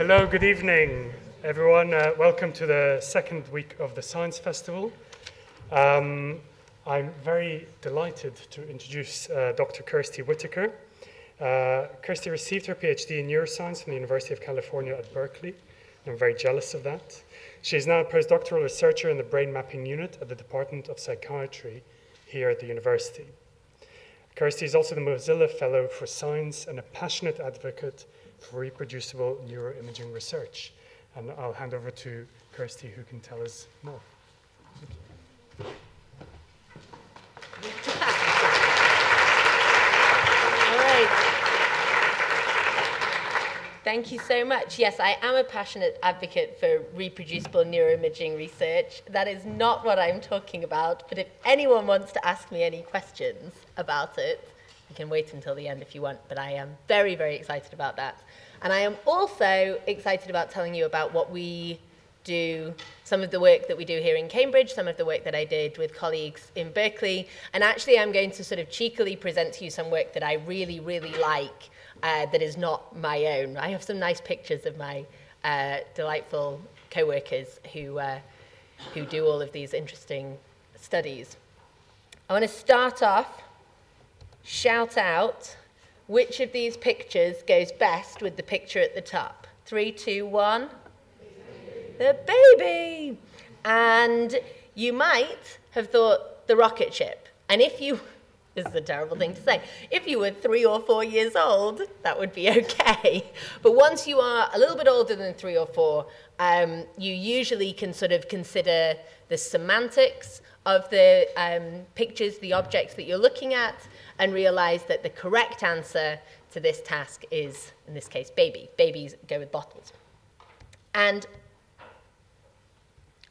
Hello, good evening, everyone. Uh, welcome to the second week of the Science Festival. Um, I'm very delighted to introduce uh, Dr. Kirstie Whitaker. Uh, Kirstie received her PhD in neuroscience from the University of California at Berkeley. I'm very jealous of that. She is now a postdoctoral researcher in the brain mapping unit at the Department of Psychiatry here at the university. Kirstie is also the Mozilla Fellow for Science and a passionate advocate reproducible neuroimaging research. And I'll hand over to Kirstie, who can tell us more. Thank you so much. Yes, I am a passionate advocate for reproducible neuroimaging research. That is not what I'm talking about, but if anyone wants to ask me any questions about it, you can wait until the end if you want, but I am very, very excited about that. And I am also excited about telling you about what we do, some of the work that we do here in Cambridge, some of the work that I did with colleagues in Berkeley. And actually, I'm going to sort of cheekily present to you some work that I really, really like uh, that is not my own. I have some nice pictures of my uh, delightful co-workers who, uh, who do all of these interesting studies. I want to start off, shout out, which of these pictures goes best with the picture at the top? Three, two, one. The baby. And you might have thought the rocket ship. And if you this is a terrible thing to say. If you were three or four years old, that would be okay. But once you are a little bit older than three or four, um, you usually can sort of consider the semantics of the um, pictures, the objects that you're looking at, and realize that the correct answer to this task is, in this case, baby. Babies go with bottles. And,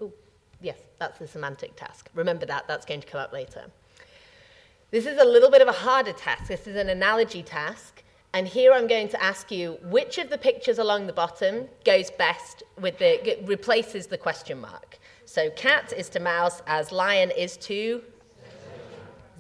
oh, yes, that's the semantic task. Remember that, that's going to come up later. This is a little bit of a harder task. This is an analogy task. And here I'm going to ask you which of the pictures along the bottom goes best with the, replaces the question mark. So cat is to mouse as lion is to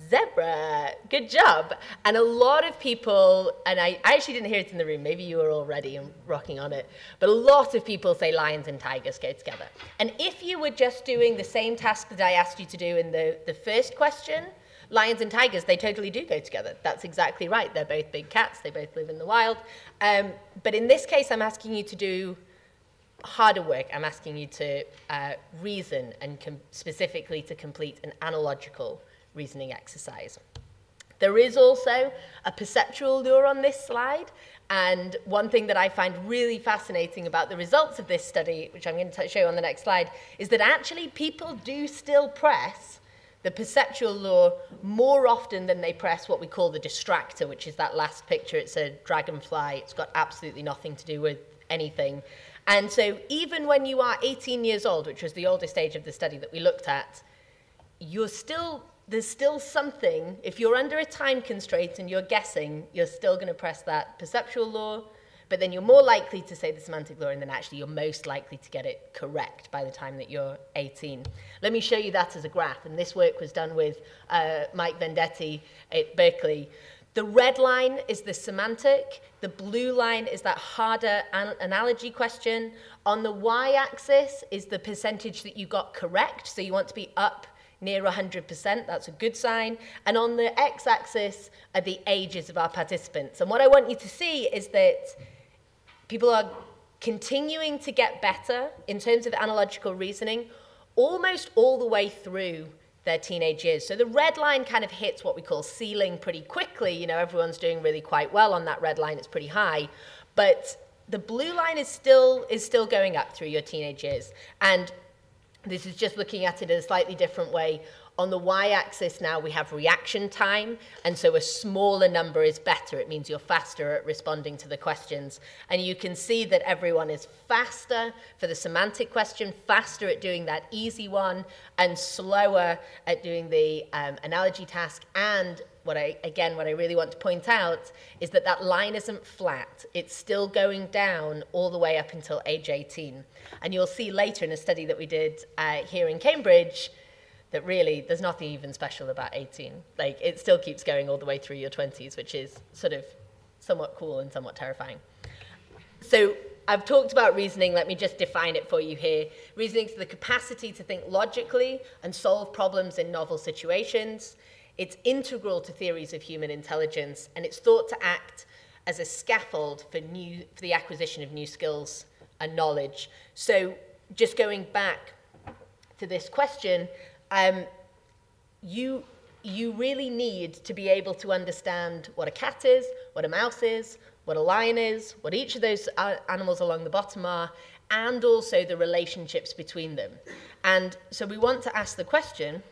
zebra. Good job. And a lot of people, and I, I, actually didn't hear it in the room, maybe you were already rocking on it, but a lot of people say lions and tigers go together. And if you were just doing the same task that I asked you to do in the, the first question, lions and tigers, they totally do go together. That's exactly right. They're both big cats, they both live in the wild. Um, but in this case, I'm asking you to do harder work. I'm asking you to uh, reason and com- specifically to complete an analogical reasoning exercise. There is also a perceptual lure on this slide. And one thing that I find really fascinating about the results of this study, which I'm going to show you on the next slide, is that actually people do still press the perceptual lure more often than they press what we call the distractor, which is that last picture. It's a dragonfly. It's got absolutely nothing to do with anything. And so, even when you are 18 years old, which was the oldest age of the study that we looked at, you're still there's still something. If you're under a time constraint and you're guessing, you're still going to press that perceptual lure, but then you're more likely to say the semantic lure, and then actually you're most likely to get it correct by the time that you're 18. Let me show you that as a graph, and this work was done with uh, Mike Vendetti at Berkeley. The red line is the semantic, the blue line is that harder an- analogy question. On the y axis is the percentage that you got correct, so you want to be up near 100%, that's a good sign. And on the x axis are the ages of our participants. And what I want you to see is that People are continuing to get better in terms of analogical reasoning almost all the way through their teenage years. So the red line kind of hits what we call ceiling pretty quickly. You know, everyone's doing really quite well on that red line. It's pretty high. But the blue line is still is still going up through your teenage years. And this is just looking at it in a slightly different way. On the y-axis now we have reaction time, and so a smaller number is better. It means you're faster at responding to the questions. And you can see that everyone is faster for the semantic question, faster at doing that easy one, and slower at doing the um, analogy task. And what I, again, what I really want to point out is that that line isn't flat. It's still going down all the way up until age 18. And you'll see later in a study that we did uh, here in Cambridge that really there's nothing even special about 18. Like it still keeps going all the way through your 20s, which is sort of somewhat cool and somewhat terrifying. So I've talked about reasoning. Let me just define it for you here. Reasoning is the capacity to think logically and solve problems in novel situations. It's integral to theories of human intelligence, and it's thought to act as a scaffold for, new, for the acquisition of new skills and knowledge. So, just going back to this question, um, you, you really need to be able to understand what a cat is, what a mouse is, what a lion is, what each of those animals along the bottom are, and also the relationships between them. And so we want to ask the question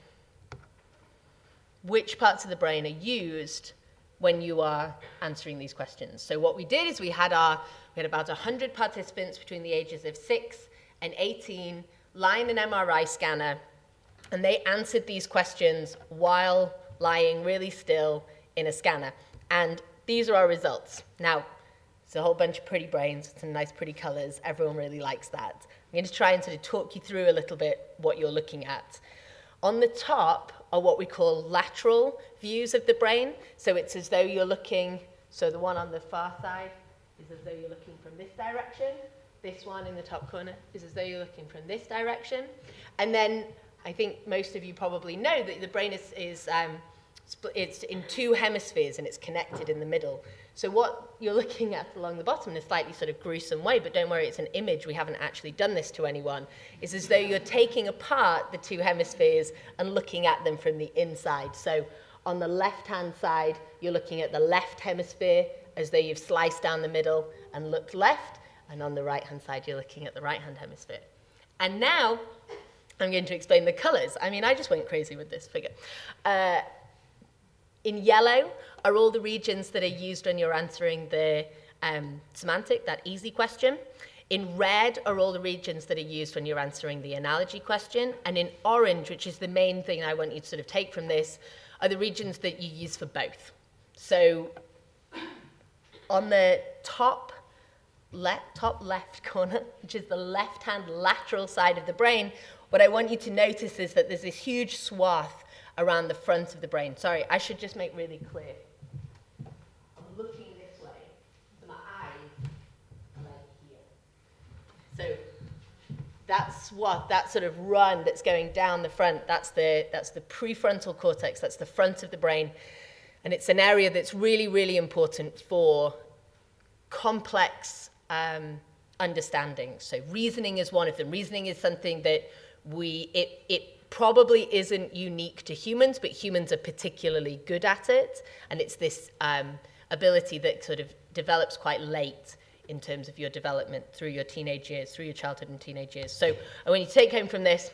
which parts of the brain are used when you are answering these questions. So what we did is we had our we had about 100 participants between the ages of 6 and 18 line an MRI scanner and they answered these questions while lying really still in a scanner. And these are our results. Now, it's a whole bunch of pretty brains, some nice pretty colors. Everyone really likes that. I'm going to try and sort of talk you through a little bit what you're looking at. On the top are what we call lateral views of the brain. So it's as though you're looking, so the one on the far side is as though you're looking from this direction. This one in the top corner is as though you're looking from this direction. And then I think most of you probably know that the brain is, is um, it's in two hemispheres and it's connected in the middle. So what you're looking at along the bottom in a slightly sort of gruesome way, but don't worry, it's an image. We haven't actually done this to anyone. Is as though you're taking apart the two hemispheres and looking at them from the inside. So on the left-hand side, you're looking at the left hemisphere as though you've sliced down the middle and looked left, and on the right-hand side, you're looking at the right-hand hemisphere. And now I'm going to explain the colors. I mean, I just went crazy with this figure. Uh, in yellow are all the regions that are used when you're answering the um, semantic, that easy question. In red are all the regions that are used when you're answering the analogy question. And in orange, which is the main thing I want you to sort of take from this, are the regions that you use for both. So on the top left, top left corner, which is the left-hand lateral side of the brain, what I want you to notice is that there's this huge swath around the front of the brain. Sorry, I should just make really clear. I'm looking this way, so my eyes are like here. So that's what that sort of run that's going down the front. That's the that's the prefrontal cortex. That's the front of the brain, and it's an area that's really really important for complex um, understanding. So reasoning is one of them. Reasoning is something that we it it probably isn't unique to humans, but humans are particularly good at it. And it's this um, ability that sort of develops quite late in terms of your development through your teenage years, through your childhood and teenage years. So I want you to take home from this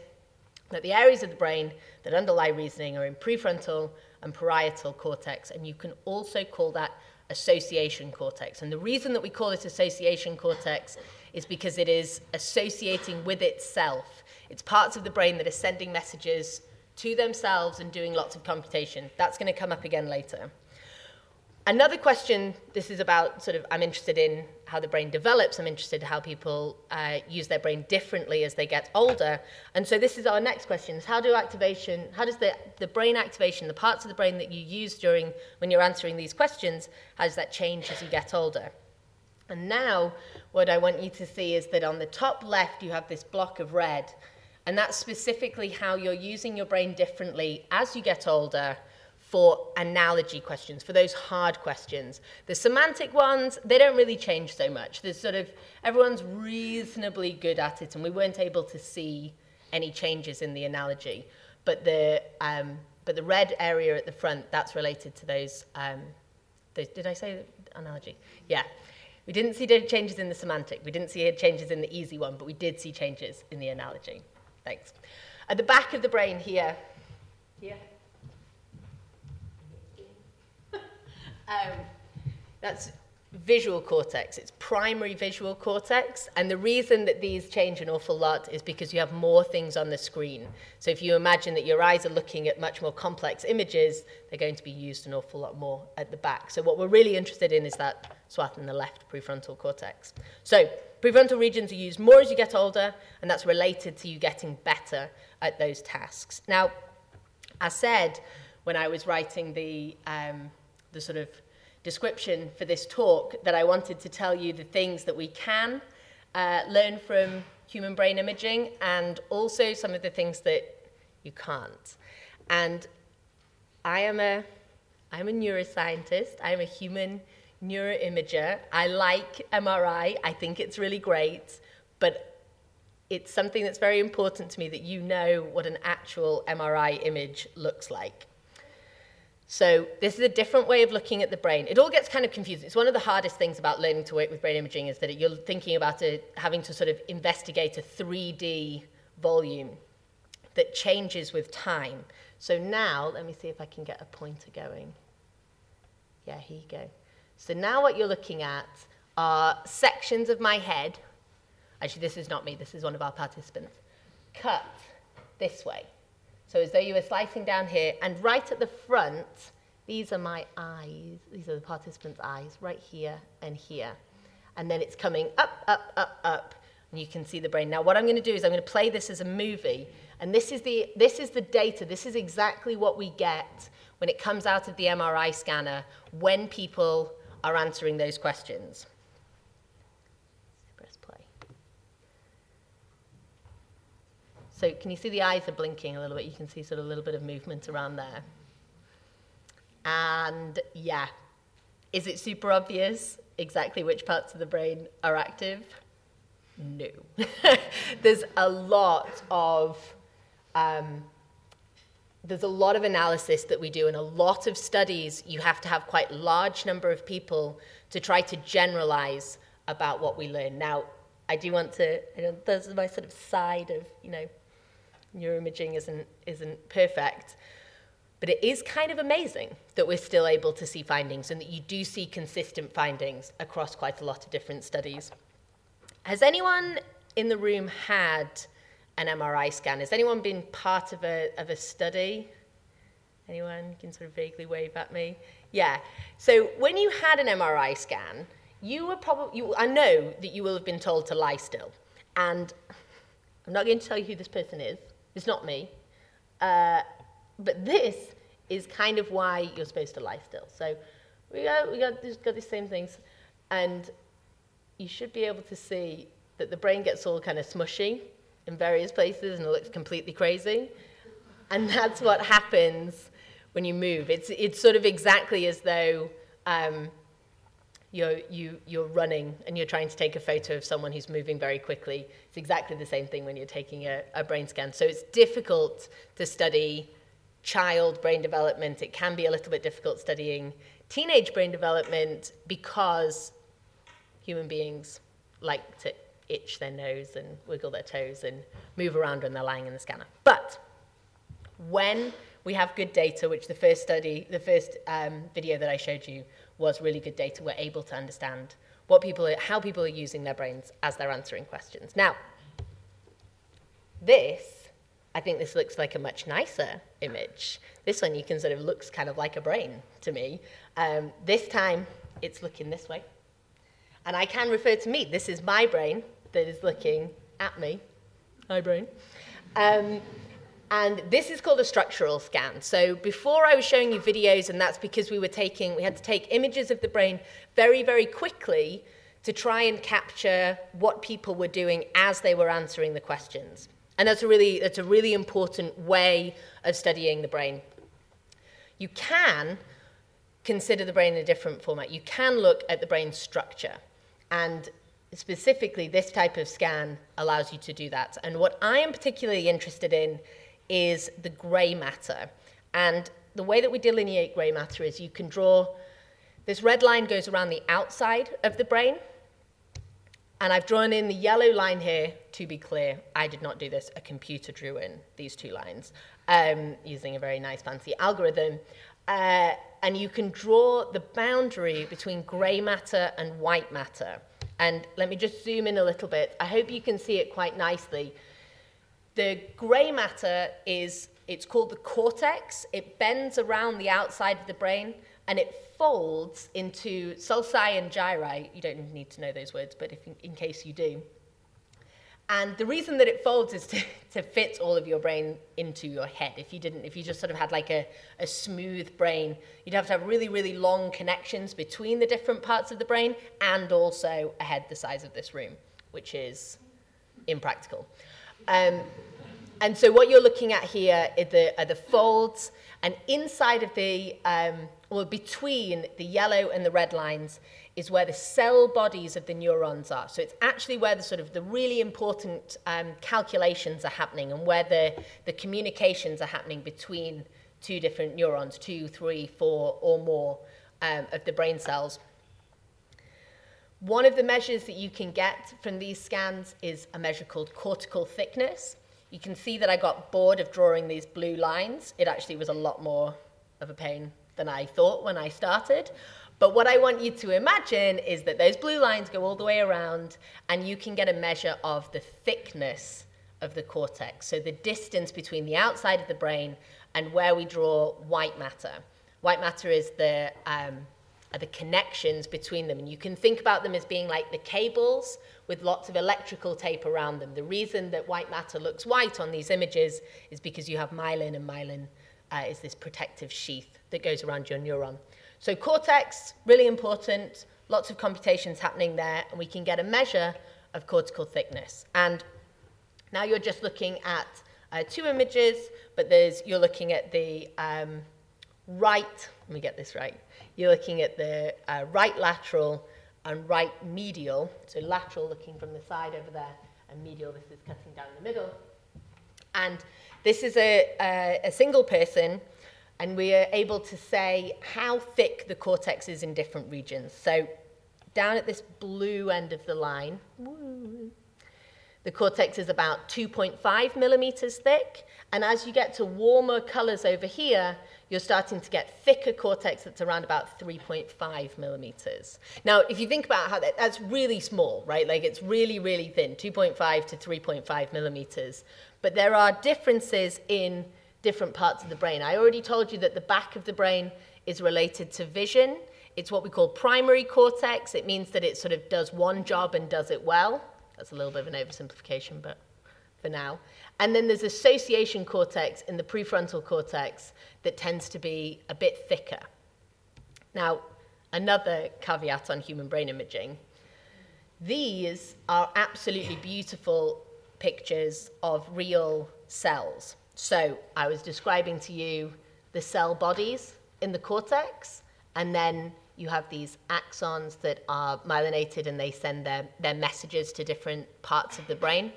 that the areas of the brain that underlie reasoning are in prefrontal and parietal cortex, and you can also call that association cortex. And the reason that we call it association cortex is because it is associating with itself it's parts of the brain that are sending messages to themselves and doing lots of computation. That's going to come up again later. Another question, this is about sort of, I'm interested in how the brain develops. I'm interested in how people uh, use their brain differently as they get older. And so this is our next question, is how do activation, how does the, the brain activation, the parts of the brain that you use during, when you're answering these questions, how does that change as you get older? And now what I want you to see is that on the top left, you have this block of red. And that's specifically how you're using your brain differently as you get older for analogy questions, for those hard questions. The semantic ones, they don't really change so much. There's sort of, everyone's reasonably good at it, and we weren't able to see any changes in the analogy. But the, um, but the red area at the front, that's related to those, um, those did I say analogy? Yeah. We didn't see changes in the semantic. We didn't see changes in the easy one, but we did see changes in the analogy. Thanks. At the back of the brain here, here. Um, that's visual cortex. It's primary visual cortex. And the reason that these change an awful lot is because you have more things on the screen. So if you imagine that your eyes are looking at much more complex images, they're going to be used an awful lot more at the back. So what we're really interested in is that swath in the left prefrontal cortex. So prefrontal regions are used more as you get older, and that's related to you getting better at those tasks. Now, I said when I was writing the, um, the sort of description for this talk that I wanted to tell you the things that we can uh, learn from human brain imaging and also some of the things that you can't. And I am a, I'm a neuroscientist. I'm a human neuroimager. I like MRI. I think it's really great, but it's something that's very important to me that you know what an actual MRI image looks like. So this is a different way of looking at the brain. It all gets kind of confusing. It's one of the hardest things about learning to work with brain imaging is that you're thinking about it, having to sort of investigate a 3D volume that changes with time. So now, let me see if I can get a pointer going. Yeah, here you go. So now what you're looking at are sections of my head. Actually, this is not me, this is one of our participants. Cut this way. So as though you were slicing down here, and right at the front, these are my eyes. These are the participants' eyes, right here and here. And then it's coming up, up, up, up, and you can see the brain. Now, what I'm going to do is I'm going to play this as a movie, and this is the, this is the data. This is exactly what we get when it comes out of the MRI scanner when people are answering those questions. So can you see the eyes are blinking a little bit? You can see sort of a little bit of movement around there. And yeah, is it super obvious exactly which parts of the brain are active? No. there's a lot of um, there's a lot of analysis that we do and a lot of studies you have to have quite large number of people to try to generalize about what we learn now i do want to you know, this is my sort of side of you know neuroimaging isn't, isn't perfect. But it is kind of amazing that we're still able to see findings and that you do see consistent findings across quite a lot of different studies. Has anyone in the room had an MRI scan? Has anyone been part of a, of a study? Anyone can sort of vaguely wave at me? Yeah. So when you had an MRI scan, you were probably, I know that you will have been told to lie still. And I'm not going to tell you who this person is, it's not me. Uh, but this is kind of why you're supposed to lie still. So we got, we got, this, got these same things. And you should be able to see that the brain gets all kind of smushy in various places and it looks completely crazy. And that's what happens when you move. It's, it's sort of exactly as though um, you're, you, you're running and you're trying to take a photo of someone who's moving very quickly. It's exactly the same thing when you're taking a, a brain scan. So it's difficult to study child brain development. It can be a little bit difficult studying teenage brain development because human beings like to itch their nose and wiggle their toes and move around when they're lying in the scanner. But when we have good data, which the first study, the first um, video that I showed you was really good data. We're able to understand what people are, how people are using their brains as they're answering questions. Now, this, I think this looks like a much nicer image. This one you can sort of looks kind of like a brain to me. Um, this time it's looking this way. And I can refer to me. This is my brain that is looking at me. Hi, brain. Um, and this is called a structural scan. So before I was showing you videos, and that's because we were taking, we had to take images of the brain very, very quickly to try and capture what people were doing as they were answering the questions. And that's a really, that's a really important way of studying the brain. You can consider the brain in a different format. You can look at the brain structure. And specifically, this type of scan allows you to do that. And what I am particularly interested in is the grey matter. And the way that we delineate grey matter is you can draw this red line goes around the outside of the brain. And I've drawn in the yellow line here to be clear. I did not do this. A computer drew in these two lines um, using a very nice fancy algorithm. Uh, and you can draw the boundary between grey matter and white matter. And let me just zoom in a little bit. I hope you can see it quite nicely. The grey matter is, it's called the cortex. It bends around the outside of the brain and it folds into sulci and gyri. You don't need to know those words, but if in, in case you do. And the reason that it folds is to, to fit all of your brain into your head. If you didn't, if you just sort of had like a, a smooth brain, you'd have to have really, really long connections between the different parts of the brain and also a head the size of this room. which is impractical. Um, and so what you're looking at here are the, are the folds, and inside of the, um, or between the yellow and the red lines, is where the cell bodies of the neurons are. So it's actually where the sort of the really important um, calculations are happening and where the, the communications are happening between two different neurons, two, three, four, or more um, of the brain cells. One of the measures that you can get from these scans is a measure called cortical thickness. You can see that I got bored of drawing these blue lines. It actually was a lot more of a pain than I thought when I started. But what I want you to imagine is that those blue lines go all the way around and you can get a measure of the thickness of the cortex. So the distance between the outside of the brain and where we draw white matter. White matter is the um, are the connections between them. And you can think about them as being like the cables with lots of electrical tape around them. The reason that white matter looks white on these images is because you have myelin, and myelin uh, is this protective sheath that goes around your neuron. So cortex, really important, lots of computations happening there, and we can get a measure of cortical thickness. And now you're just looking at uh, two images, but there's, you're looking at the um, right, let me get this right, you're looking at the uh, right lateral and right medial. So lateral looking from the side over there, and medial, this is cutting down the middle. And this is a, a, a single person, and we are able to say how thick the cortex is in different regions. So down at this blue end of the line, the cortex is about 2.5 millimeters thick, and as you get to warmer colors over here, you're starting to get thicker cortex that's around about 3.5 millimeters. Now, if you think about how that, that's really small, right? Like it's really, really thin, 2.5 to 3.5 millimeters. But there are differences in different parts of the brain. I already told you that the back of the brain is related to vision. It's what we call primary cortex. It means that it sort of does one job and does it well. That's a little bit of an oversimplification, but for now. And then there's association cortex in the prefrontal cortex that tends to be a bit thicker. Now, another caveat on human brain imaging these are absolutely beautiful pictures of real cells. So, I was describing to you the cell bodies in the cortex, and then you have these axons that are myelinated and they send their, their messages to different parts of the brain.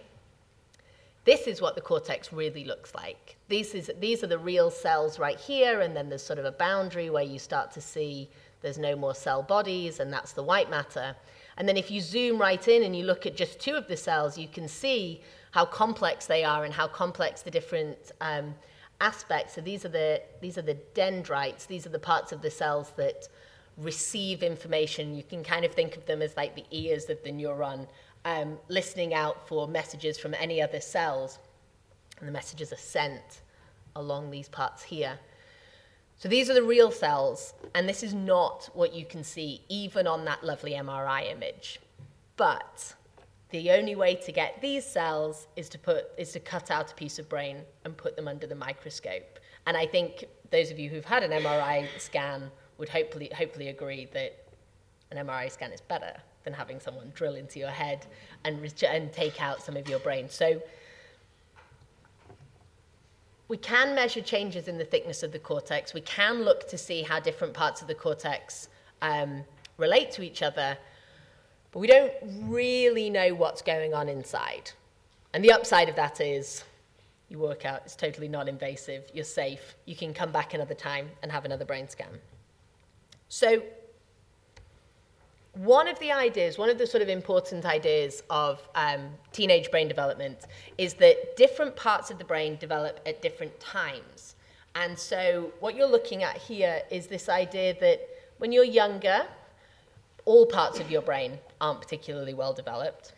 This is what the cortex really looks like. These, is, these are the real cells right here, and then there's sort of a boundary where you start to see there's no more cell bodies, and that's the white matter. And then if you zoom right in and you look at just two of the cells, you can see how complex they are and how complex the different um, aspects. So these are the these are the dendrites. These are the parts of the cells that receive information. You can kind of think of them as like the ears of the neuron um, listening out for messages from any other cells. And the messages are sent along these parts here. So these are the real cells, and this is not what you can see even on that lovely MRI image. But the only way to get these cells is to put is to cut out a piece of brain and put them under the microscope. And I think those of you who've had an MRI scan would hopefully hopefully agree that an MRI scan is better than having someone drill into your head and, and take out some of your brain. So we can measure changes in the thickness of the cortex. We can look to see how different parts of the cortex um, relate to each other, but we don't really know what's going on inside. And the upside of that is you work out, it's totally non invasive, you're safe, you can come back another time and have another brain scan. So, one of the ideas, one of the sort of important ideas of um, teenage brain development is that different parts of the brain develop at different times. And so, what you're looking at here is this idea that when you're younger, all parts of your brain aren't particularly well developed.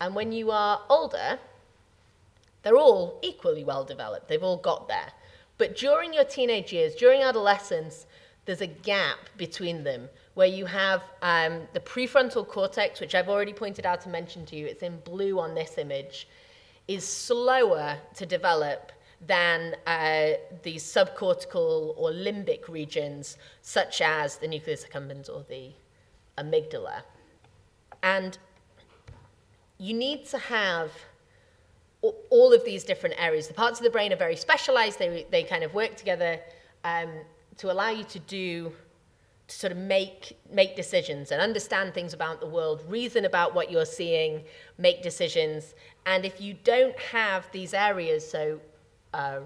And when you are older, they're all equally well developed. They've all got there. But during your teenage years, during adolescence, there's a gap between them where you have um, the prefrontal cortex, which I've already pointed out and mentioned to you, it's in blue on this image, is slower to develop than uh, the subcortical or limbic regions, such as the nucleus accumbens or the amygdala. And you need to have all of these different areas. The parts of the brain are very specialized. They, they kind of work together um, to allow you to do, to sort of make, make decisions and understand things about the world, reason about what you're seeing, make decisions. And if you don't have these areas, so uh,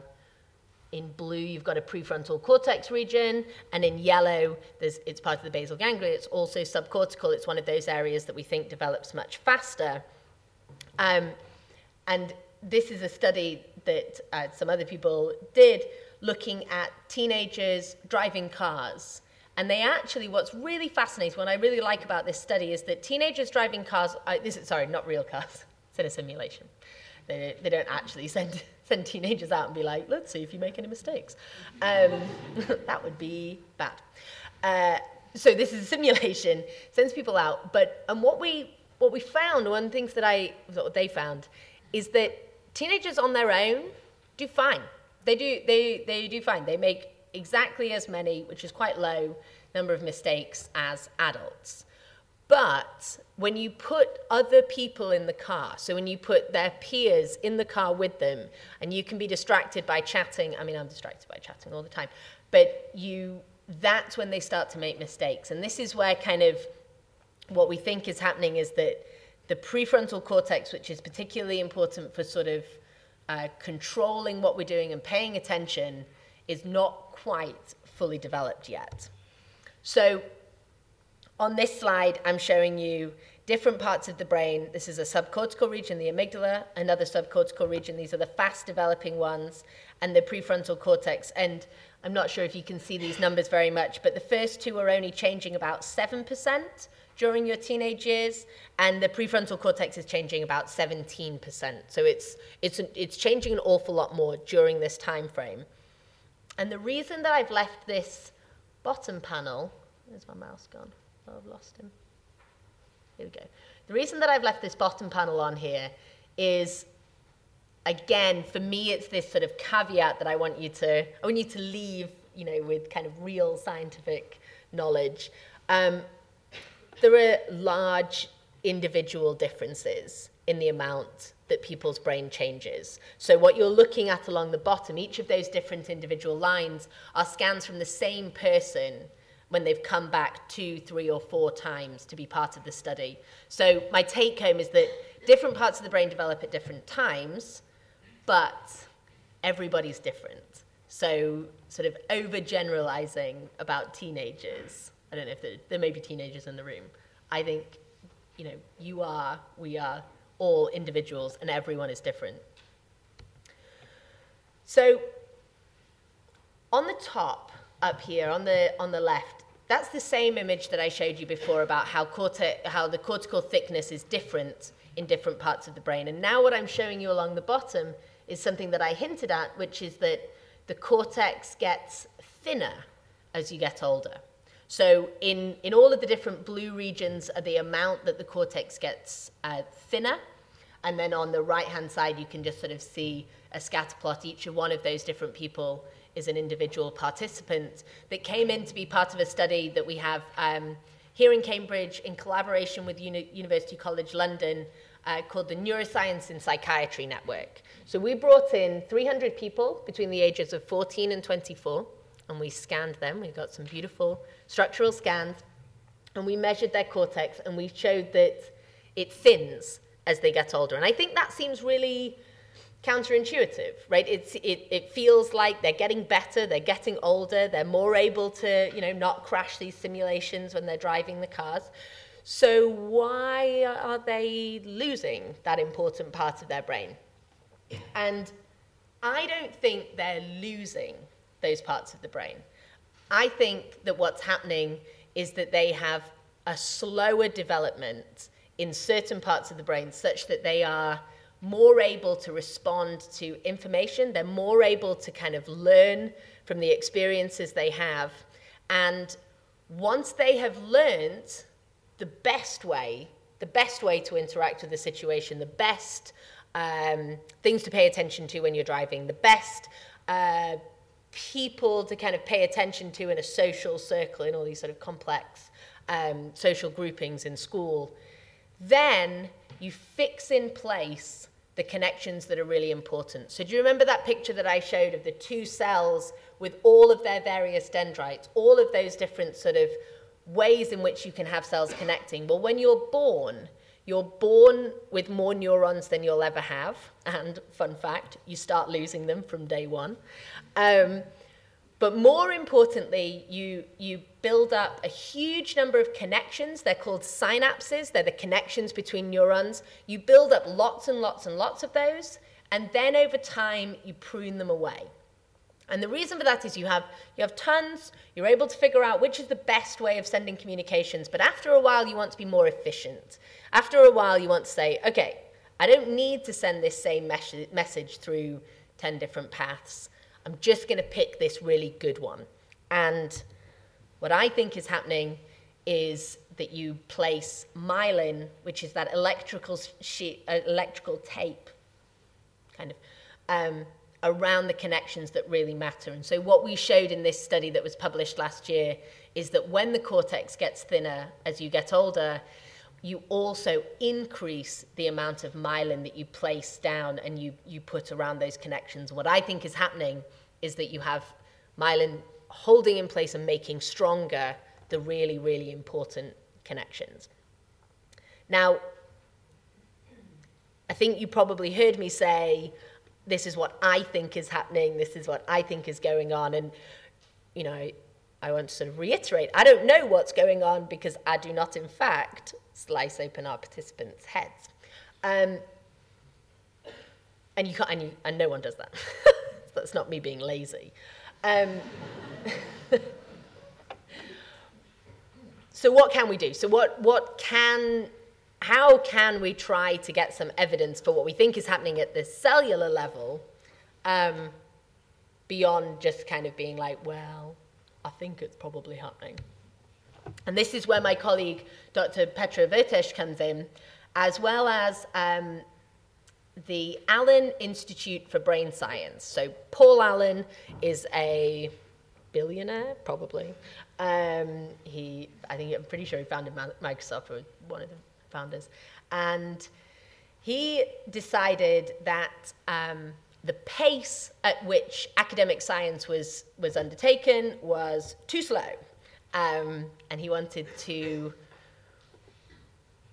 in blue, you've got a prefrontal cortex region, and in yellow, it's part of the basal ganglia. It's also subcortical. It's one of those areas that we think develops much faster. Um, and this is a study that uh, some other people did looking at teenagers driving cars. And they actually, what's really fascinating, what I really like about this study is that teenagers driving cars, uh, this is, sorry, not real cars, it's in a simulation. They, they don't actually send, send teenagers out and be like, let's see if you make any mistakes. Um, that would be bad. Uh, so this is a simulation, sends people out. But and what we what we found, one of the things that I what they found, is that teenagers on their own do fine. They do, they, they do fine. They make exactly as many, which is quite low, number of mistakes as adults. But when you put other people in the car, so when you put their peers in the car with them, and you can be distracted by chatting, I mean, I'm distracted by chatting all the time, but you, that's when they start to make mistakes. And this is where kind of what we think is happening is that the prefrontal cortex, which is particularly important for sort of uh, controlling what we're doing and paying attention, is not quite fully developed yet. So, on this slide, I'm showing you different parts of the brain. This is a subcortical region, the amygdala, another subcortical region. These are the fast developing ones, and the prefrontal cortex. And I'm not sure if you can see these numbers very much, but the first two are only changing about 7% during your teenage years, and the prefrontal cortex is changing about 17%. So it's, it's, it's changing an awful lot more during this time frame. And the reason that I've left this bottom panel, where's my mouse gone? Oh, I've lost him. Here we go. The reason that I've left this bottom panel on here is, again, for me, it's this sort of caveat that I want you to, I want you to leave, you know, with kind of real scientific knowledge. Um, there are large individual differences in the amount that people's brain changes. So what you're looking at along the bottom, each of those different individual lines are scans from the same person when they've come back two, three, or four times to be part of the study. So my take home is that different parts of the brain develop at different times, but everybody's different. So sort of overgeneralizing about teenagers I don't know if there, there may be teenagers in the room. I think, you know, you are, we are all individuals and everyone is different. So on the top up here, on the, on the left, that's the same image that I showed you before about how, corte- how the cortical thickness is different in different parts of the brain. And now what I'm showing you along the bottom is something that I hinted at, which is that the cortex gets thinner as you get older. So in, in all of the different blue regions are the amount that the cortex gets uh, thinner. And then on the right-hand side, you can just sort of see a scatter plot. Each of one of those different people is an individual participant that came in to be part of a study that we have um, here in Cambridge in collaboration with Uni- University College London uh, called the Neuroscience in Psychiatry Network. So we brought in 300 people between the ages of 14 and 24 and we scanned them. We got some beautiful structural scans, and we measured their cortex, and we showed that it thins as they get older. And I think that seems really counterintuitive, right? It's, it, it feels like they're getting better, they're getting older, they're more able to, you know, not crash these simulations when they're driving the cars. So why are they losing that important part of their brain? And I don't think they're losing those parts of the brain. I think that what's happening is that they have a slower development in certain parts of the brain such that they are more able to respond to information, they're more able to kind of learn from the experiences they have. And once they have learned the best way, the best way to interact with the situation, the best um, things to pay attention to when you're driving, the best uh, people to kind of pay attention to in a social circle, in all these sort of complex um, social groupings in school, then you fix in place the connections that are really important. So, do you remember that picture that I showed of the two cells with all of their various dendrites, all of those different sort of ways in which you can have cells connecting? Well, when you're born, you're born with more neurons than you'll ever have. And, fun fact, you start losing them from day one. Um, but more importantly, you, you build up a huge number of connections. They're called synapses, they're the connections between neurons. You build up lots and lots and lots of those, and then over time, you prune them away. And the reason for that is you have, you have tons, you're able to figure out which is the best way of sending communications, but after a while, you want to be more efficient. After a while, you want to say, okay, I don't need to send this same mes- message through 10 different paths. I'm just going to pick this really good one. And what I think is happening is that you place myelin, which is that electrical sheet, uh, electrical tape, kind of, um, around the connections that really matter. And so, what we showed in this study that was published last year is that when the cortex gets thinner as you get older, you also increase the amount of myelin that you place down and you, you put around those connections. What I think is happening is that you have myelin holding in place and making stronger the really, really important connections. Now, I think you probably heard me say, this is what I think is happening, this is what I think is going on. And, you know, I want to sort of reiterate I don't know what's going on because I do not, in fact, slice open our participants' heads. Um, and you can't, and, you, and no one does that. That's not me being lazy. Um, so what can we do? So what, what can, how can we try to get some evidence for what we think is happening at the cellular level um, beyond just kind of being like, well, I think it's probably happening. And this is where my colleague, Dr. Petra Vertes, comes in, as well as um, the Allen Institute for Brain Science. So, Paul Allen is a billionaire, probably. Um, he, I think, I'm pretty sure he founded Microsoft, or one of the founders. And he decided that um, the pace at which academic science was, was undertaken was too slow. Um, and he wanted to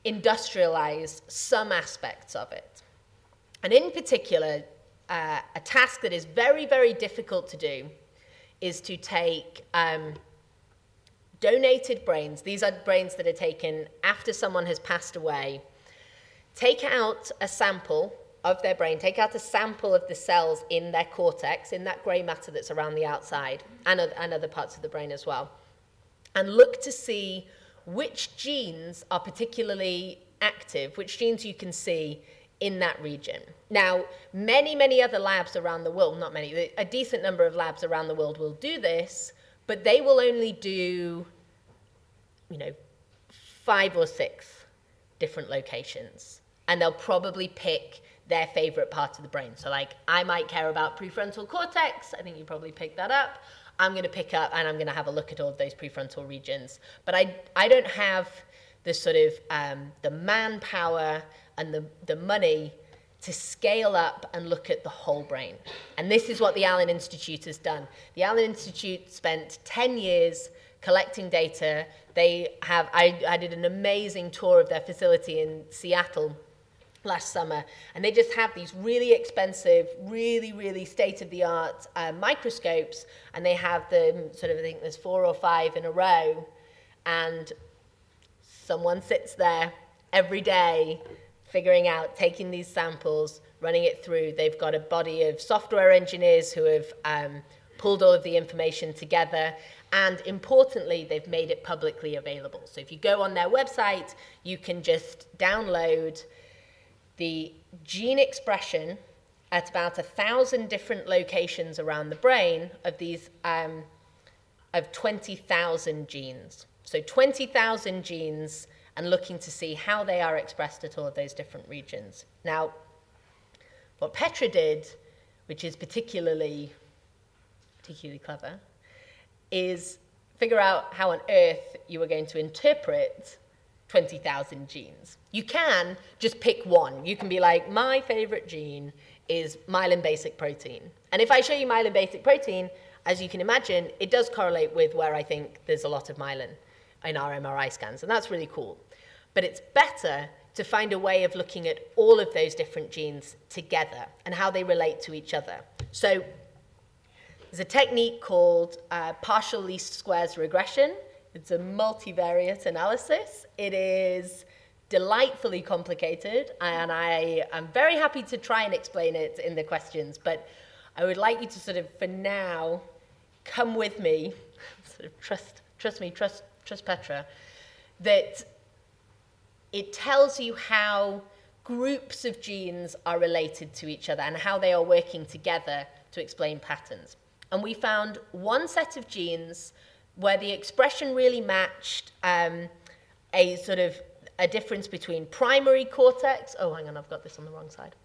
industrialize some aspects of it. And in particular, uh, a task that is very, very difficult to do is to take um, donated brains, these are brains that are taken after someone has passed away, take out a sample of their brain, take out a sample of the cells in their cortex, in that grey matter that's around the outside, and, and other parts of the brain as well, and look to see which genes are particularly active, which genes you can see in that region. Now, many, many other labs around the world, not many, a decent number of labs around the world will do this, but they will only do, you know, five or six different locations. And they'll probably pick their favorite part of the brain. So, like, I might care about prefrontal cortex. I think you probably picked that up. I'm going to pick up and I'm going to have a look at all of those prefrontal regions. But I, I don't have the sort of um, the manpower and the, the money to scale up and look at the whole brain. And this is what the Allen Institute has done. The Allen Institute spent 10 years collecting data. They have, I, I did an amazing tour of their facility in Seattle last summer, and they just have these really expensive, really, really state of the art uh, microscopes, and they have them sort of, I think there's four or five in a row, and someone sits there every day figuring out, taking these samples, running it through. They've got a body of software engineers who have um, pulled all of the information together. And importantly, they've made it publicly available. So if you go on their website, you can just download the gene expression at about a thousand different locations around the brain of these um, of 20,000 genes. So 20,000 genes and looking to see how they are expressed at all of those different regions. Now, what Petra did, which is particularly, particularly clever, is figure out how on earth you were going to interpret 20,000 genes. You can just pick one. You can be like, my favorite gene is myelin basic protein. And if I show you myelin basic protein, as you can imagine, it does correlate with where I think there's a lot of myelin in our MRI scans, and that's really cool. But it's better to find a way of looking at all of those different genes together and how they relate to each other. So there's a technique called uh, partial least squares regression. It's a multivariate analysis. It is delightfully complicated, and I am very happy to try and explain it in the questions, but I would like you to sort of, for now, come with me, sort of trust, trust me, trust, trust Petra, that it tells you how groups of genes are related to each other and how they are working together to explain patterns. And we found one set of genes where the expression really matched um, a sort of a difference between primary cortex. Oh, hang on, I've got this on the wrong side.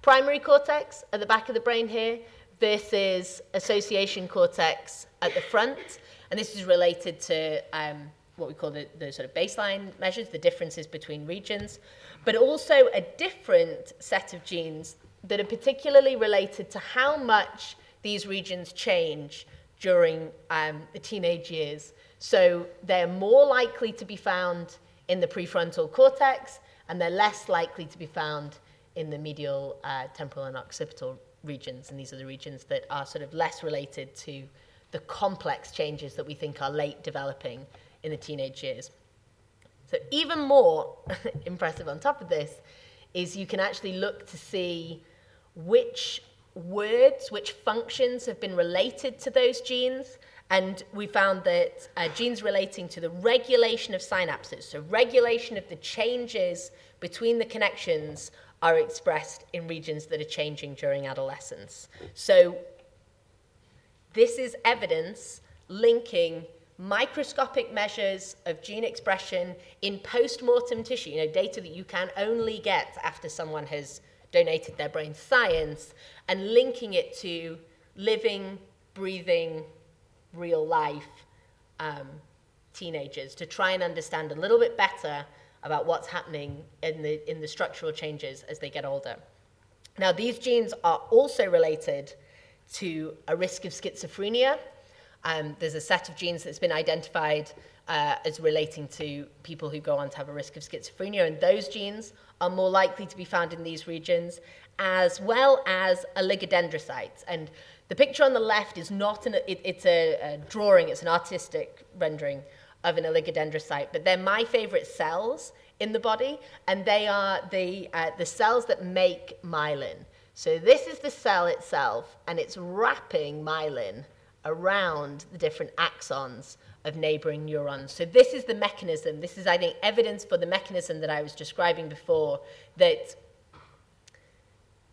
Primary cortex at the back of the brain here versus association cortex at the front. And this is related to um, what we call the, the sort of baseline measures, the differences between regions, but also a different set of genes that are particularly related to how much these regions change during um, the teenage years. So they're more likely to be found in the prefrontal cortex, and they're less likely to be found in the medial, uh, temporal, and occipital regions. And these are the regions that are sort of less related to the complex changes that we think are late developing in the teenage years. So, even more impressive on top of this is you can actually look to see which words, which functions have been related to those genes. And we found that uh, genes relating to the regulation of synapses, so regulation of the changes between the connections, are expressed in regions that are changing during adolescence. So, this is evidence linking microscopic measures of gene expression in post-mortem tissue, you know, data that you can only get after someone has donated their brain science, and linking it to living, breathing, real life um, teenagers to try and understand a little bit better about what's happening in the, in the structural changes as they get older. Now, these genes are also related to a risk of schizophrenia um, there's a set of genes that's been identified uh, as relating to people who go on to have a risk of schizophrenia, and those genes are more likely to be found in these regions, as well as oligodendrocytes. And the picture on the left is not an, it, it's a, a drawing, it's an artistic rendering of an oligodendrocyte, but they're my favorite cells in the body, and they are the, uh, the cells that make myelin. So this is the cell itself, and it's wrapping myelin around the different axons of neighboring neurons. So this is the mechanism. This is, I think, evidence for the mechanism that I was describing before, that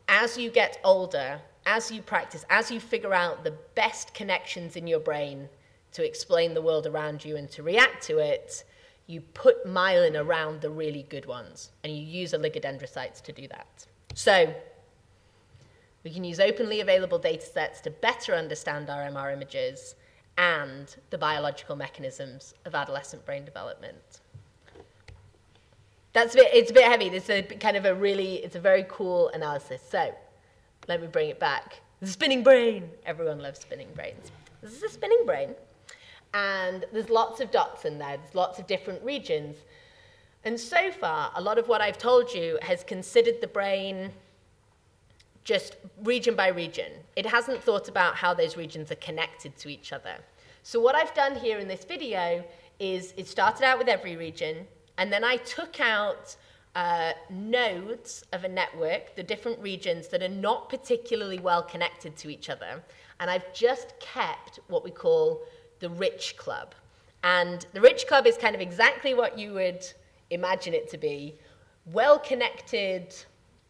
as you get older, as you practice, as you figure out the best connections in your brain to explain the world around you and to react to it, you put myelin around the really good ones, and you use oligodendrocytes to do that. So we can use openly available data sets to better understand our MR images and the biological mechanisms of adolescent brain development. That's a bit, it's a bit heavy. It's a kind of a really, it's a very cool analysis. So let me bring it back. The spinning brain. Everyone loves spinning brains. This is a spinning brain. And there's lots of dots in there. There's lots of different regions. And so far, a lot of what I've told you has considered the brain just region by region. It hasn't thought about how those regions are connected to each other. So what I've done here in this video is it started out with every region, and then I took out uh, nodes of a network, the different regions that are not particularly well connected to each other, and I've just kept what we call the rich club. And the rich club is kind of exactly what you would imagine it to be, well connected,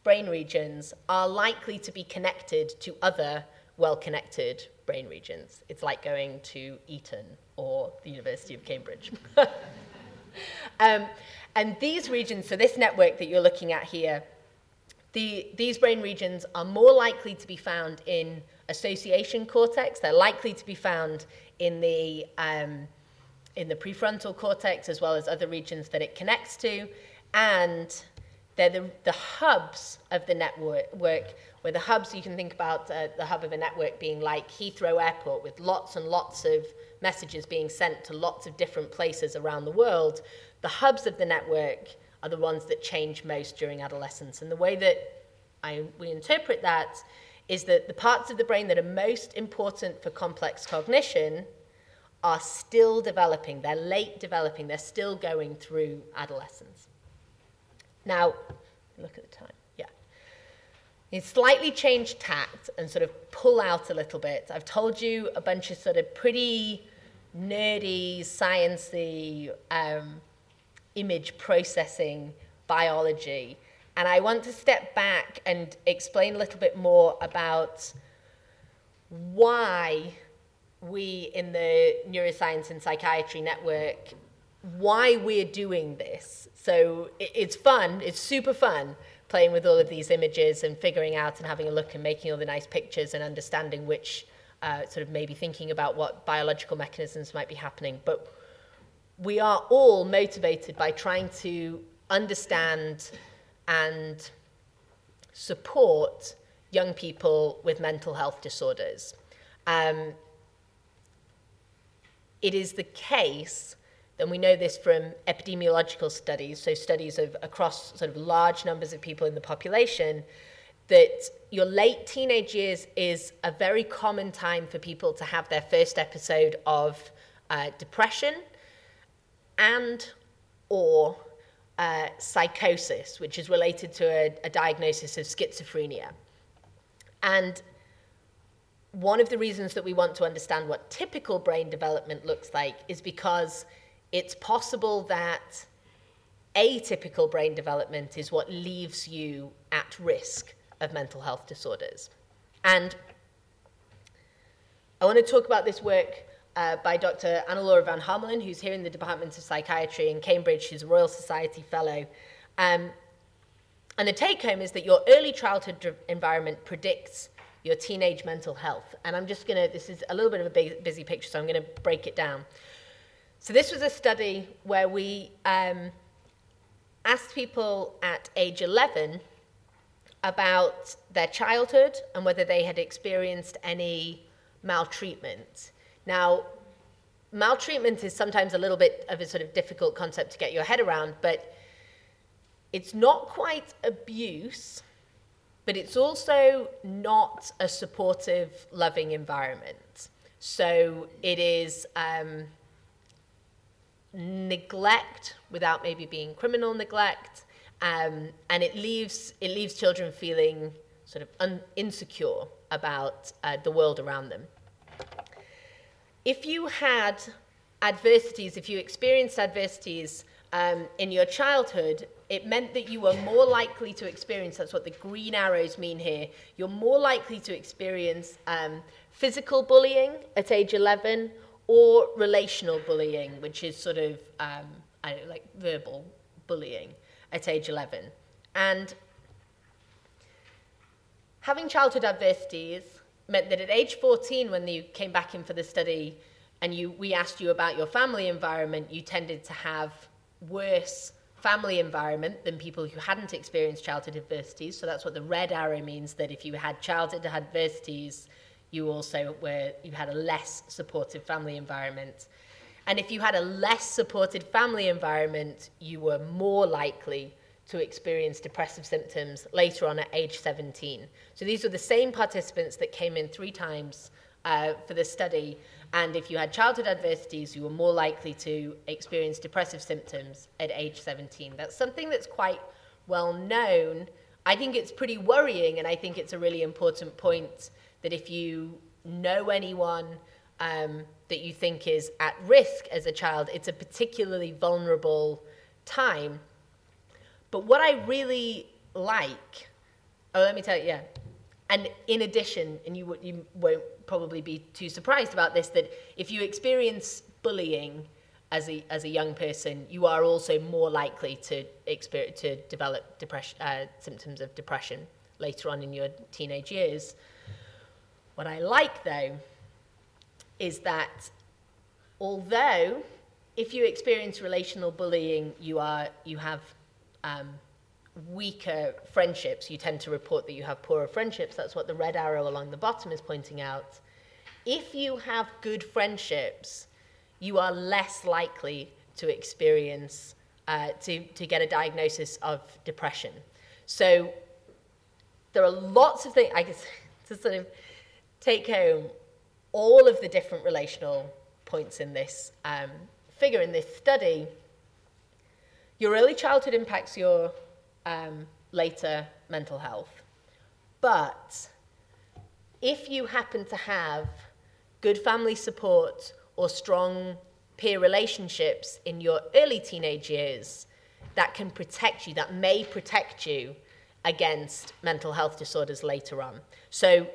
brain regions are likely to be connected to other well connected brain regions. It's like going to Eton or the University of Cambridge. um, and these regions, so this network that you're looking at here, the, these brain regions are more likely to be found in association cortex. They're likely to be found in the, um, in the prefrontal cortex as well as other regions that it connects to. And they're the, the hubs of the network, where the hubs, you can think about uh, the hub of a network being like Heathrow Airport with lots and lots of messages being sent to lots of different places around the world. The hubs of the network are the ones that change most during adolescence. And the way that I, we interpret that is that the parts of the brain that are most important for complex cognition are still developing. They're late developing. They're still going through adolescence. Now, look at the time. Yeah. It's slightly changed tact and sort of pull out a little bit. I've told you a bunch of sort of pretty nerdy, sciencey um, image processing biology. And I want to step back and explain a little bit more about why we in the neuroscience and psychiatry network why we're doing this. So it's fun, it's super fun playing with all of these images and figuring out and having a look and making all the nice pictures and understanding which, uh, sort of maybe thinking about what biological mechanisms might be happening. But we are all motivated by trying to understand and support young people with mental health disorders. Um, it is the case, and we know this from epidemiological studies, so studies of across sort of large numbers of people in the population, that your late teenage years is a very common time for people to have their first episode of uh, depression and or uh, psychosis, which is related to a, a diagnosis of schizophrenia. And one of the reasons that we want to understand what typical brain development looks like is because it's possible that atypical brain development is what leaves you at risk of mental health disorders. And I want to talk about this work uh, by Dr. Anna Laura Van Harmelen, who's here in the Department of Psychiatry in Cambridge. She's a Royal Society Fellow. Um, and the take home is that your early childhood environment predicts your teenage mental health. And I'm just going to, this is a little bit of a busy picture, so I'm going to break it down. So, this was a study where we um, asked people at age 11 about their childhood and whether they had experienced any maltreatment. Now, maltreatment is sometimes a little bit of a sort of difficult concept to get your head around, but it's not quite abuse but it's also not a supportive, loving environment. So it is um, neglect without maybe being criminal neglect, um, and it leaves it leaves children feeling sort of un- insecure about uh, the world around them. If you had adversities, if you experienced adversities um, in your childhood, it meant that you were more likely to experience, that's what the green arrows mean here, you're more likely to experience um, physical bullying at age 11 or relational bullying, which is sort of um, know, like verbal bullying at age 11. And having childhood adversities meant that at age 14, when you came back in for the study and you, we asked you about your family environment, you tended to have worse family environment than people who hadn't experienced childhood adversities. So that's what the red arrow means that if you had childhood adversities, you also were you had a less supportive family environment. And if you had a less supported family environment, you were more likely to experience depressive symptoms later on at age 17. So these were the same participants that came in three times uh, for the study and if you had childhood adversities, you were more likely to experience depressive symptoms at age 17. That's something that's quite well known. I think it's pretty worrying, and I think it's a really important point that if you know anyone um, that you think is at risk as a child, it's a particularly vulnerable time. But what I really like, oh, let me tell you, yeah. And in addition, and you, you won't probably be too surprised about this that if you experience bullying as a, as a young person, you are also more likely to, experience, to develop depression, uh, symptoms of depression later on in your teenage years. What I like, though, is that although if you experience relational bullying, you, are, you have um, weaker friendships. You tend to report that you have poorer friendships. That's what the red arrow along the bottom is pointing out. If you have good friendships, you are less likely to experience, uh, to, to get a diagnosis of depression. So there are lots of things, I guess, to sort of take home all of the different relational points in this um, figure, in this study. Your early childhood impacts your um, later mental health. But if you happen to have good family support or strong peer relationships in your early teenage years, that can protect you, that may protect you against mental health disorders later on. So,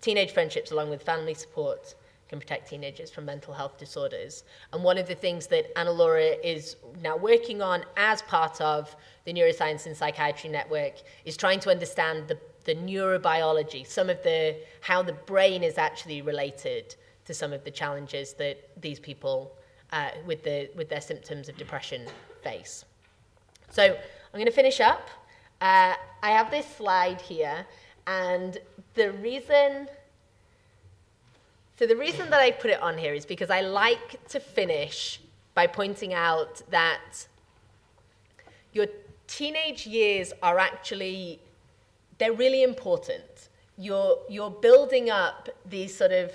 teenage friendships, along with family support, can protect teenagers from mental health disorders. And one of the things that Anna Laura is now working on as part of the Neuroscience and Psychiatry Network is trying to understand the, the neurobiology, some of the how the brain is actually related to some of the challenges that these people uh, with the with their symptoms of depression face. So I'm going to finish up. Uh, I have this slide here, and the reason so the reason that I put it on here is because I like to finish by pointing out that your teenage years are actually they're really important. You're you're building up these sort of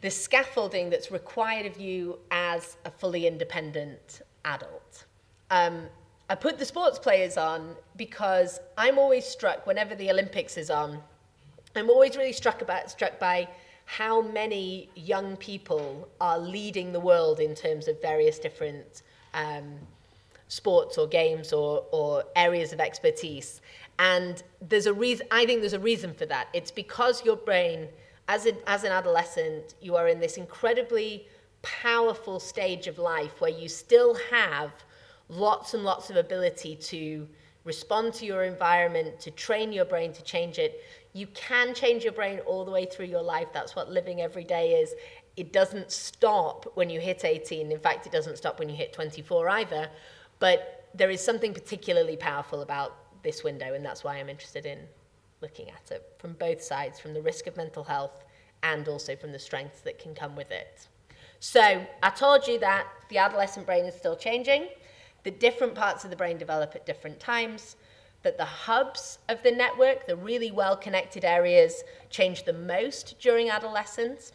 the scaffolding that's required of you as a fully independent adult. Um, I put the sports players on because I'm always struck whenever the Olympics is on. I'm always really struck about struck by how many young people are leading the world in terms of various different um, sports or games or, or areas of expertise. And there's a reason, I think there's a reason for that. It's because your brain, as, a, as an adolescent, you are in this incredibly powerful stage of life where you still have lots and lots of ability to respond to your environment, to train your brain to change it. You can change your brain all the way through your life. That's what living every day is. It doesn't stop when you hit 18. In fact, it doesn't stop when you hit 24 either. But there is something particularly powerful about this window, and that's why I'm interested in looking at it from both sides from the risk of mental health and also from the strengths that can come with it. So, I told you that the adolescent brain is still changing, that different parts of the brain develop at different times that the hubs of the network, the really well connected areas, change the most during adolescence,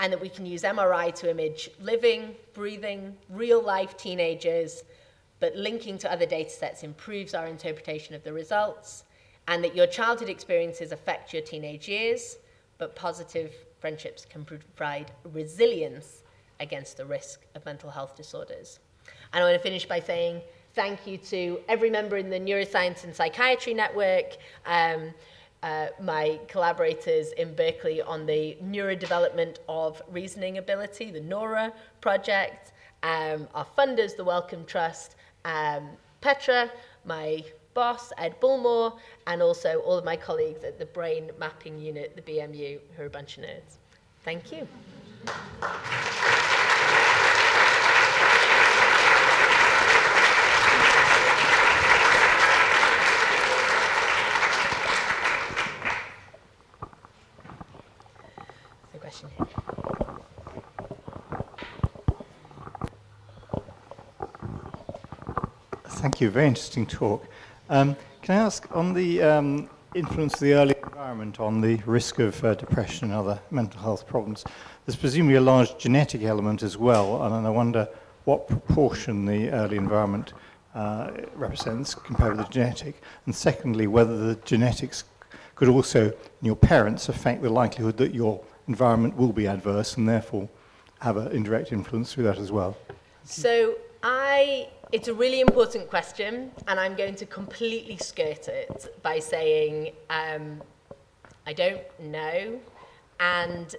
and that we can use MRI to image living, breathing, real life teenagers, but linking to other data sets improves our interpretation of the results, and that your childhood experiences affect your teenage years, but positive friendships can provide resilience against the risk of mental health disorders. And I want to finish by saying, thank you to every member in the Neuroscience and Psychiatry Network, um, uh, my collaborators in Berkeley on the neurodevelopment of reasoning ability, the NORA project, um, our funders, the Wellcome Trust, um, Petra, my boss, Ed Bullmore, and also all of my colleagues at the Brain Mapping Unit, the BMU, who are a bunch of nerds. Thank you. Thank you. Very interesting talk. Um, can I ask on the um, influence of the early environment on the risk of uh, depression and other mental health problems? There's presumably a large genetic element as well, and I wonder what proportion the early environment uh, represents compared with the genetic. And secondly, whether the genetics could also, in your parents, affect the likelihood that your environment will be adverse and therefore have an indirect influence through that as well. So I it's a really important question, and I'm going to completely skirt it by saying um, I don't know. And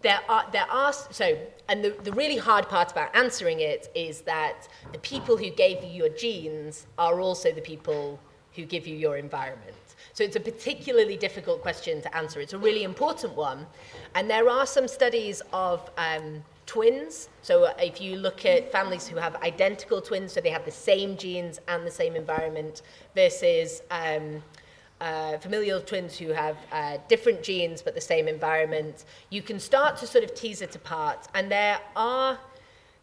there are, there are so, and the, the really hard part about answering it is that the people who gave you your genes are also the people who give you your environment. So it's a particularly difficult question to answer. It's a really important one. And there are some studies of um, twins. So uh, if you look at families who have identical twins, so they have the same genes and the same environment, versus um, uh, familial twins who have uh, different genes but the same environment, you can start to sort of tease it apart. And there are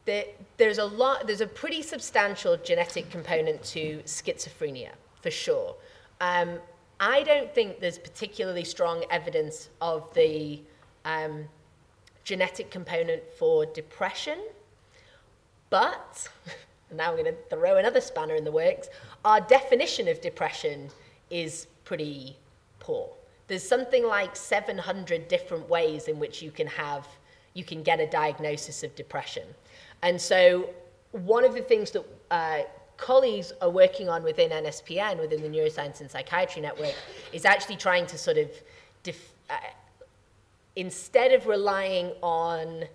there, there's a lot, there's a pretty substantial genetic component to schizophrenia, for sure. Um, I don't think there's particularly strong evidence of the um, genetic component for depression, but, now I'm going to throw another spanner in the works, our definition of depression is pretty poor. There's something like 700 different ways in which you can have, you can get a diagnosis of depression. And so one of the things that uh, colleagues are working on within NSPN, within the Neuroscience and Psychiatry Network, is actually trying to sort of, def- uh, instead of relying on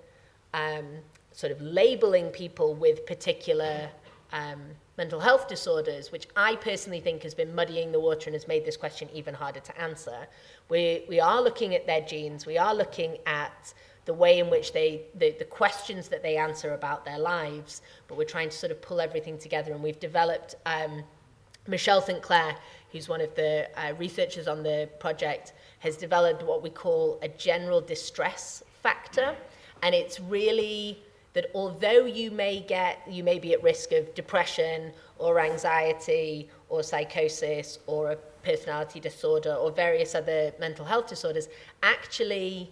um, sort of labeling people with particular um, mental health disorders, which I personally think has been muddying the water and has made this question even harder to answer. We, we are looking at their genes, we are looking at the way in which they, the, the questions that they answer about their lives, but we're trying to sort of pull everything together. And we've developed, um, Michelle St. Clair, who's one of the uh, researchers on the project, has developed what we call a general distress factor. And it's really that although you may get, you may be at risk of depression or anxiety or psychosis or a personality disorder or various other mental health disorders, actually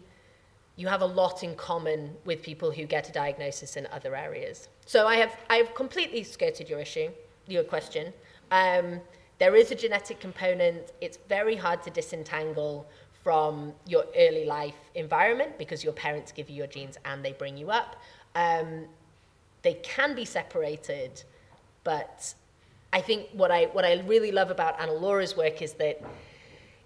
you have a lot in common with people who get a diagnosis in other areas. So I have, I have completely skirted your issue, your question. Um, there is a genetic component. It's very hard to disentangle from your early life environment because your parents give you your genes and they bring you up. Um, they can be separated, but I think what I, what I really love about Anna Laura's work is that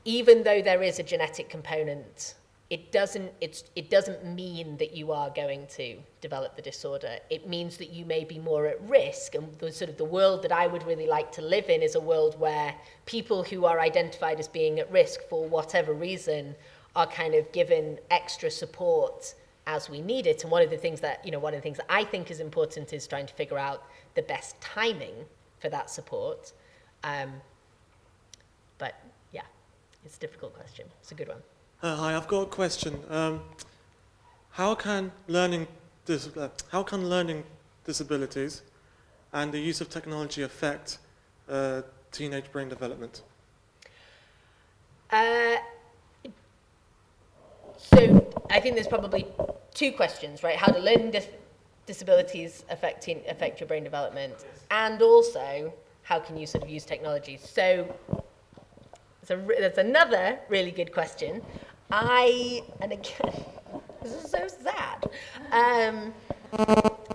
even though there is a genetic component, it doesn't, it's, it doesn't mean that you are going to develop the disorder. It means that you may be more at risk. And the sort of the world that I would really like to live in is a world where people who are identified as being at risk for whatever reason are kind of given extra support as we need it. And one of the things that, you know, one of the things that I think is important is trying to figure out the best timing for that support. Um, but yeah, it's a difficult question. It's a good one. Uh, hi, I've got a question. Um, how can learning dis- uh, how can learning disabilities and the use of technology affect uh, teenage brain development? Uh, so I think there's probably two questions, right? How do learning dis- disabilities affect teen- affect your brain development, and also how can you sort of use technology? So that's, a that's another really good question. I, and again, this is so sad. Um,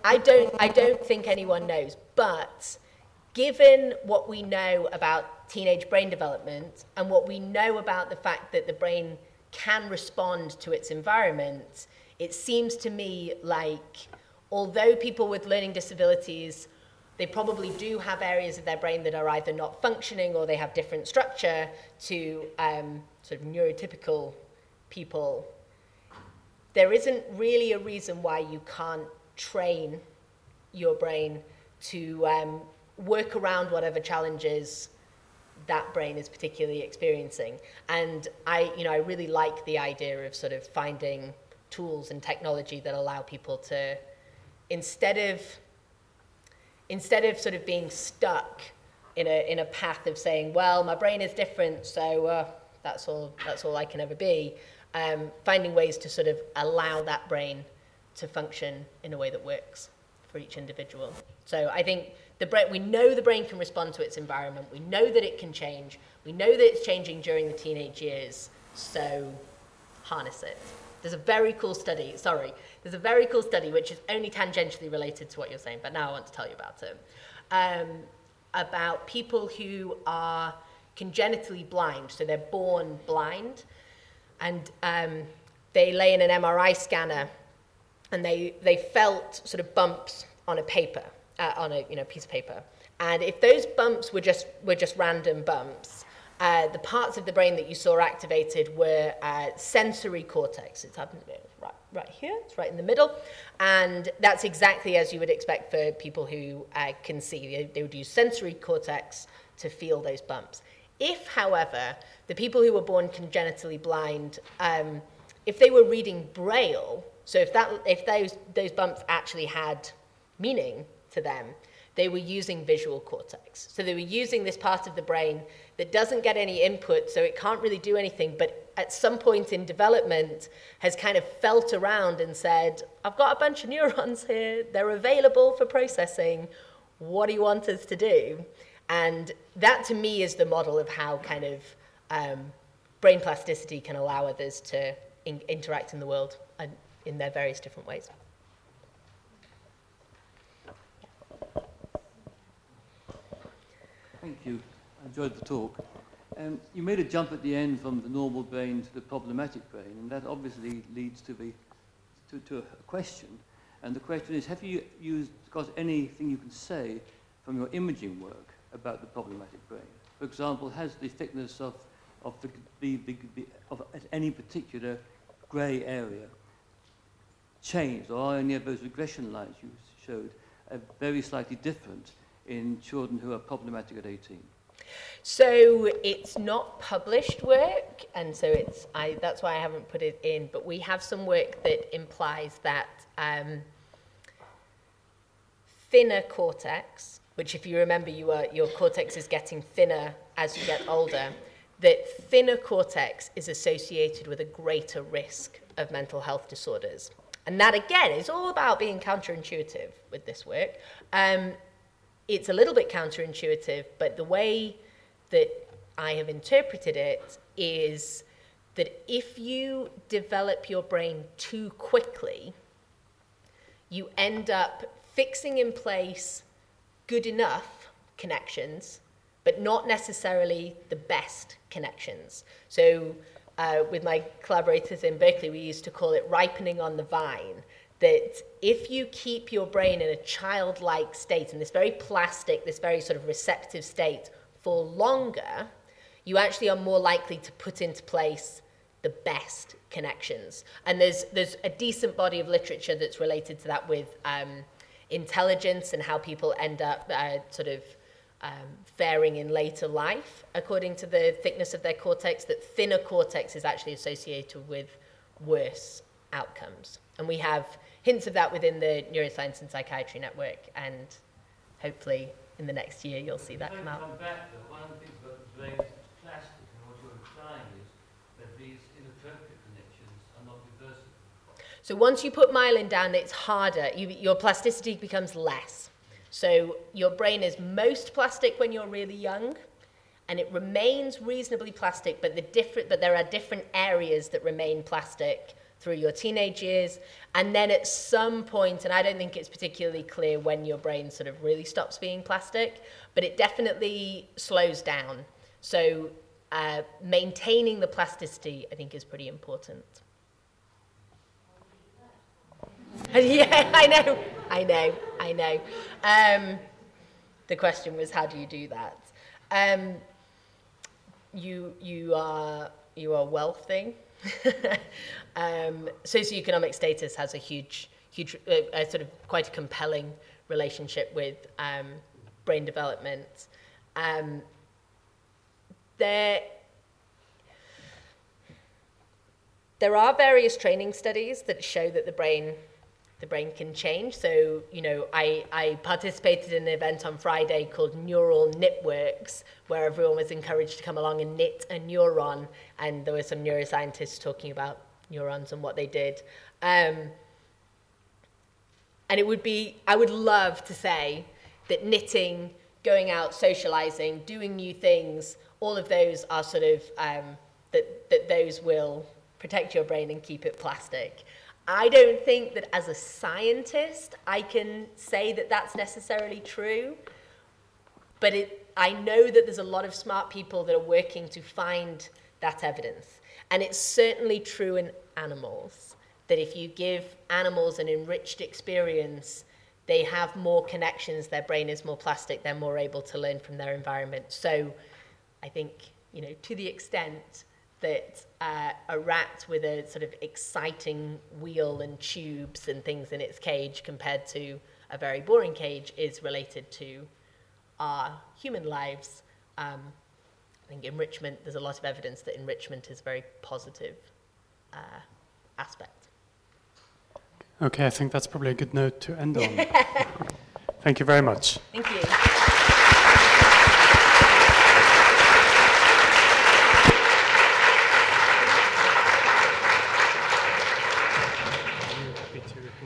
I, don't, I don't think anyone knows, but given what we know about teenage brain development and what we know about the fact that the brain can respond to its environment, it seems to me like although people with learning disabilities they probably do have areas of their brain that are either not functioning or they have different structure to um, sort of neurotypical people, there isn't really a reason why you can't train your brain to um, work around whatever challenges that brain is particularly experiencing. And I, you know, I really like the idea of sort of finding tools and technology that allow people to, instead of, instead of sort of being stuck in a, in a path of saying, well, my brain is different, so uh, that's all, that's all I can ever be, um, finding ways to sort of allow that brain to function in a way that works for each individual. So I think the brain, we know the brain can respond to its environment. We know that it can change. We know that it's changing during the teenage years. So harness it. There's a very cool study, sorry, there's a very cool study which is only tangentially related to what you're saying, but now I want to tell you about it. Um, about people who are congenitally blind, so they're born blind, and um, they lay in an MRI scanner and they, they felt sort of bumps on a paper, uh, on a you know, piece of paper. And if those bumps were just, were just random bumps, uh, the parts of the brain that you saw activated were uh, sensory cortex. It's happened right, right here, it's right in the middle. And that's exactly as you would expect for people who uh, can see. They, they would use sensory cortex to feel those bumps. If, however, the people who were born congenitally blind, um, if they were reading Braille, so if, that, if those, those bumps actually had meaning to them, they were using visual cortex. So they were using this part of the brain that doesn't get any input, so it can't really do anything, but at some point in development has kind of felt around and said, I've got a bunch of neurons here, they're available for processing, what do you want us to do? And that to me is the model of how kind of um, brain plasticity can allow others to in- interact in the world and in their various different ways. Thank you. I enjoyed the talk. Um, you made a jump at the end from the normal brain to the problematic brain, and that obviously leads to, the, to, to a question. And the question is, have you used, got anything you can say from your imaging work about the problematic brain? For example, has the thickness of, of, the, the, the, the of any particular grey area changed, or are any of those regression lines you showed uh, very slightly different in children who are problematic at 18? So it's not published work, and so it's I, that's why I haven't put it in. But we have some work that implies that um, thinner cortex, which if you remember, you are, your cortex is getting thinner as you get older. That thinner cortex is associated with a greater risk of mental health disorders. And that again is all about being counterintuitive with this work. Um, it's a little bit counterintuitive, but the way that I have interpreted it is that if you develop your brain too quickly, you end up fixing in place good enough connections, but not necessarily the best connections. So, uh, with my collaborators in Berkeley, we used to call it ripening on the vine that if you keep your brain in a childlike state, in this very plastic, this very sort of receptive state for longer, you actually are more likely to put into place the best connections. And there's, there's a decent body of literature that's related to that with um, intelligence and how people end up uh, sort of um, faring in later life, according to the thickness of their cortex, that thinner cortex is actually associated with worse outcomes. And we have hints of that within the Neuroscience and Psychiatry Network, and hopefully in the next year you'll see that come out. Come back, though, one of the things about the plastic, and what you're implying is that these inappropriate connections are not reversible. So once you put myelin down, it's harder. You, your plasticity becomes less. So your brain is most plastic when you're really young, and it remains reasonably plastic, but the different, but there are different areas that remain plastic through your teenage years. And then at some point, and I don't think it's particularly clear when your brain sort of really stops being plastic, but it definitely slows down. So uh, maintaining the plasticity, I think, is pretty important. yeah, I know, I know, I know. Um, the question was, how do you do that? Um, you, you are, you are wealthy. um, socioeconomic status has a huge, huge, uh, a sort of quite a compelling relationship with um, brain development. Um, there, there are various training studies that show that the brain the brain can change. So, you know, I, I participated in an event on Friday called Neural Knitworks, where everyone was encouraged to come along and knit a neuron. And there were some neuroscientists talking about neurons and what they did. Um, and it would be, I would love to say that knitting, going out, socializing, doing new things, all of those are sort of, um, that, that those will protect your brain and keep it plastic. I don't think that as a scientist I can say that that's necessarily true, but it, I know that there's a lot of smart people that are working to find that evidence. And it's certainly true in animals that if you give animals an enriched experience, they have more connections, their brain is more plastic, they're more able to learn from their environment. So I think you know, to the extent that uh, a rat with a sort of exciting wheel and tubes and things in its cage compared to a very boring cage is related to our human lives. Um, I think enrichment, there's a lot of evidence that enrichment is a very positive uh, aspect. Okay, I think that's probably a good note to end on. Thank you very much. Thank you.